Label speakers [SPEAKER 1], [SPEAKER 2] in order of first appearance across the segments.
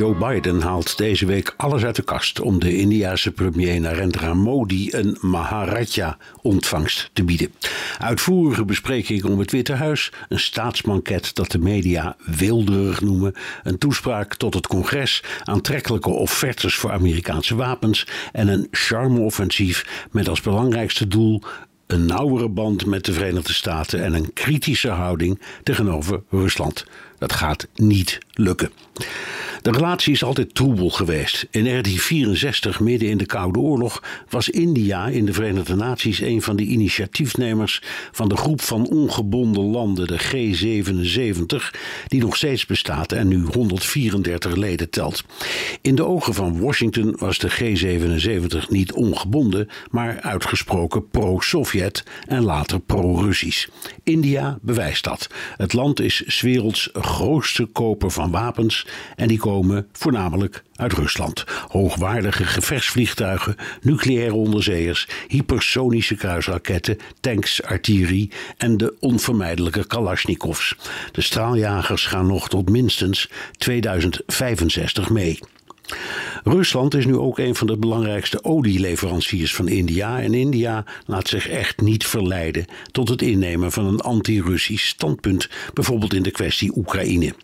[SPEAKER 1] Joe Biden haalt deze week alles uit de kast om de Indiase premier Narendra Modi een Maharaja-ontvangst te bieden. Uitvoerige besprekingen om het Witte Huis, een staatsmanket dat de media wilderig noemen, een toespraak tot het congres, aantrekkelijke offertes voor Amerikaanse wapens en een charme-offensief met als belangrijkste doel een nauwere band met de Verenigde Staten en een kritische houding tegenover Rusland. Dat gaat niet lukken. De relatie is altijd troebel geweest. In 1964, midden in de Koude Oorlog, was India in de Verenigde Naties een van de initiatiefnemers van de groep van ongebonden landen, de G77, die nog steeds bestaat en nu 134 leden telt. In de ogen van Washington was de G77 niet ongebonden, maar uitgesproken pro-Sovjet en later pro-Russisch. India bewijst dat. Het land is werelds grootste koper van wapens en die komen voornamelijk uit Rusland. Hoogwaardige gevechtsvliegtuigen, nucleaire onderzeeërs, hypersonische kruisraketten, tanks, artillerie en de onvermijdelijke Kalashnikovs. De straaljagers gaan nog tot minstens 2065 mee. Rusland is nu ook een van de belangrijkste olieleveranciers van India. En India laat zich echt niet verleiden tot het innemen van een anti-Russisch standpunt, bijvoorbeeld in de kwestie Oekraïne.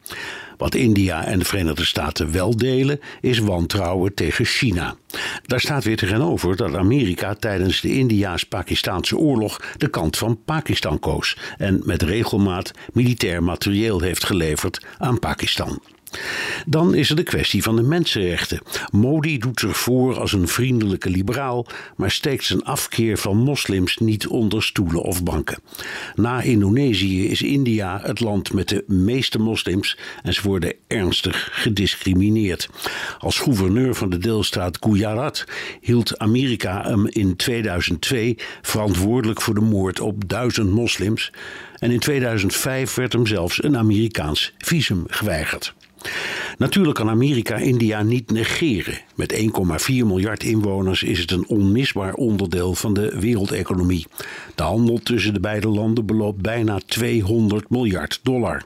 [SPEAKER 1] Wat India en de Verenigde Staten wel delen, is wantrouwen tegen China. Daar staat weer tegenover dat Amerika tijdens de Indiaas-Pakistaanse oorlog de kant van Pakistan koos en met regelmaat militair materieel heeft geleverd aan Pakistan. Dan is er de kwestie van de mensenrechten. Modi doet zich voor als een vriendelijke liberaal, maar steekt zijn afkeer van moslims niet onder stoelen of banken. Na Indonesië is India het land met de meeste moslims en ze worden ernstig gediscrimineerd. Als gouverneur van de deelstaat Gujarat hield Amerika hem in 2002 verantwoordelijk voor de moord op duizend moslims. En in 2005 werd hem zelfs een Amerikaans visum geweigerd. Natuurlijk kan Amerika India niet negeren. Met 1,4 miljard inwoners is het een onmisbaar onderdeel van de wereldeconomie. De handel tussen de beide landen beloopt bijna 200 miljard dollar.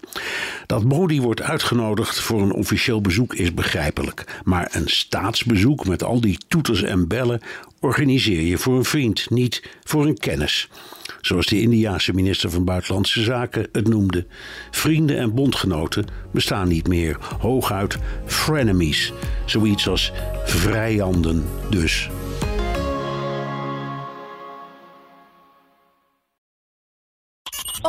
[SPEAKER 1] Dat Modi wordt uitgenodigd voor een officieel bezoek is begrijpelijk. Maar een staatsbezoek met al die toeters en bellen organiseer je voor een vriend, niet voor een kennis zoals de Indiaanse minister van Buitenlandse Zaken het noemde. Vrienden en bondgenoten bestaan niet meer, hooguit frenemies, zoiets als vrijanden dus.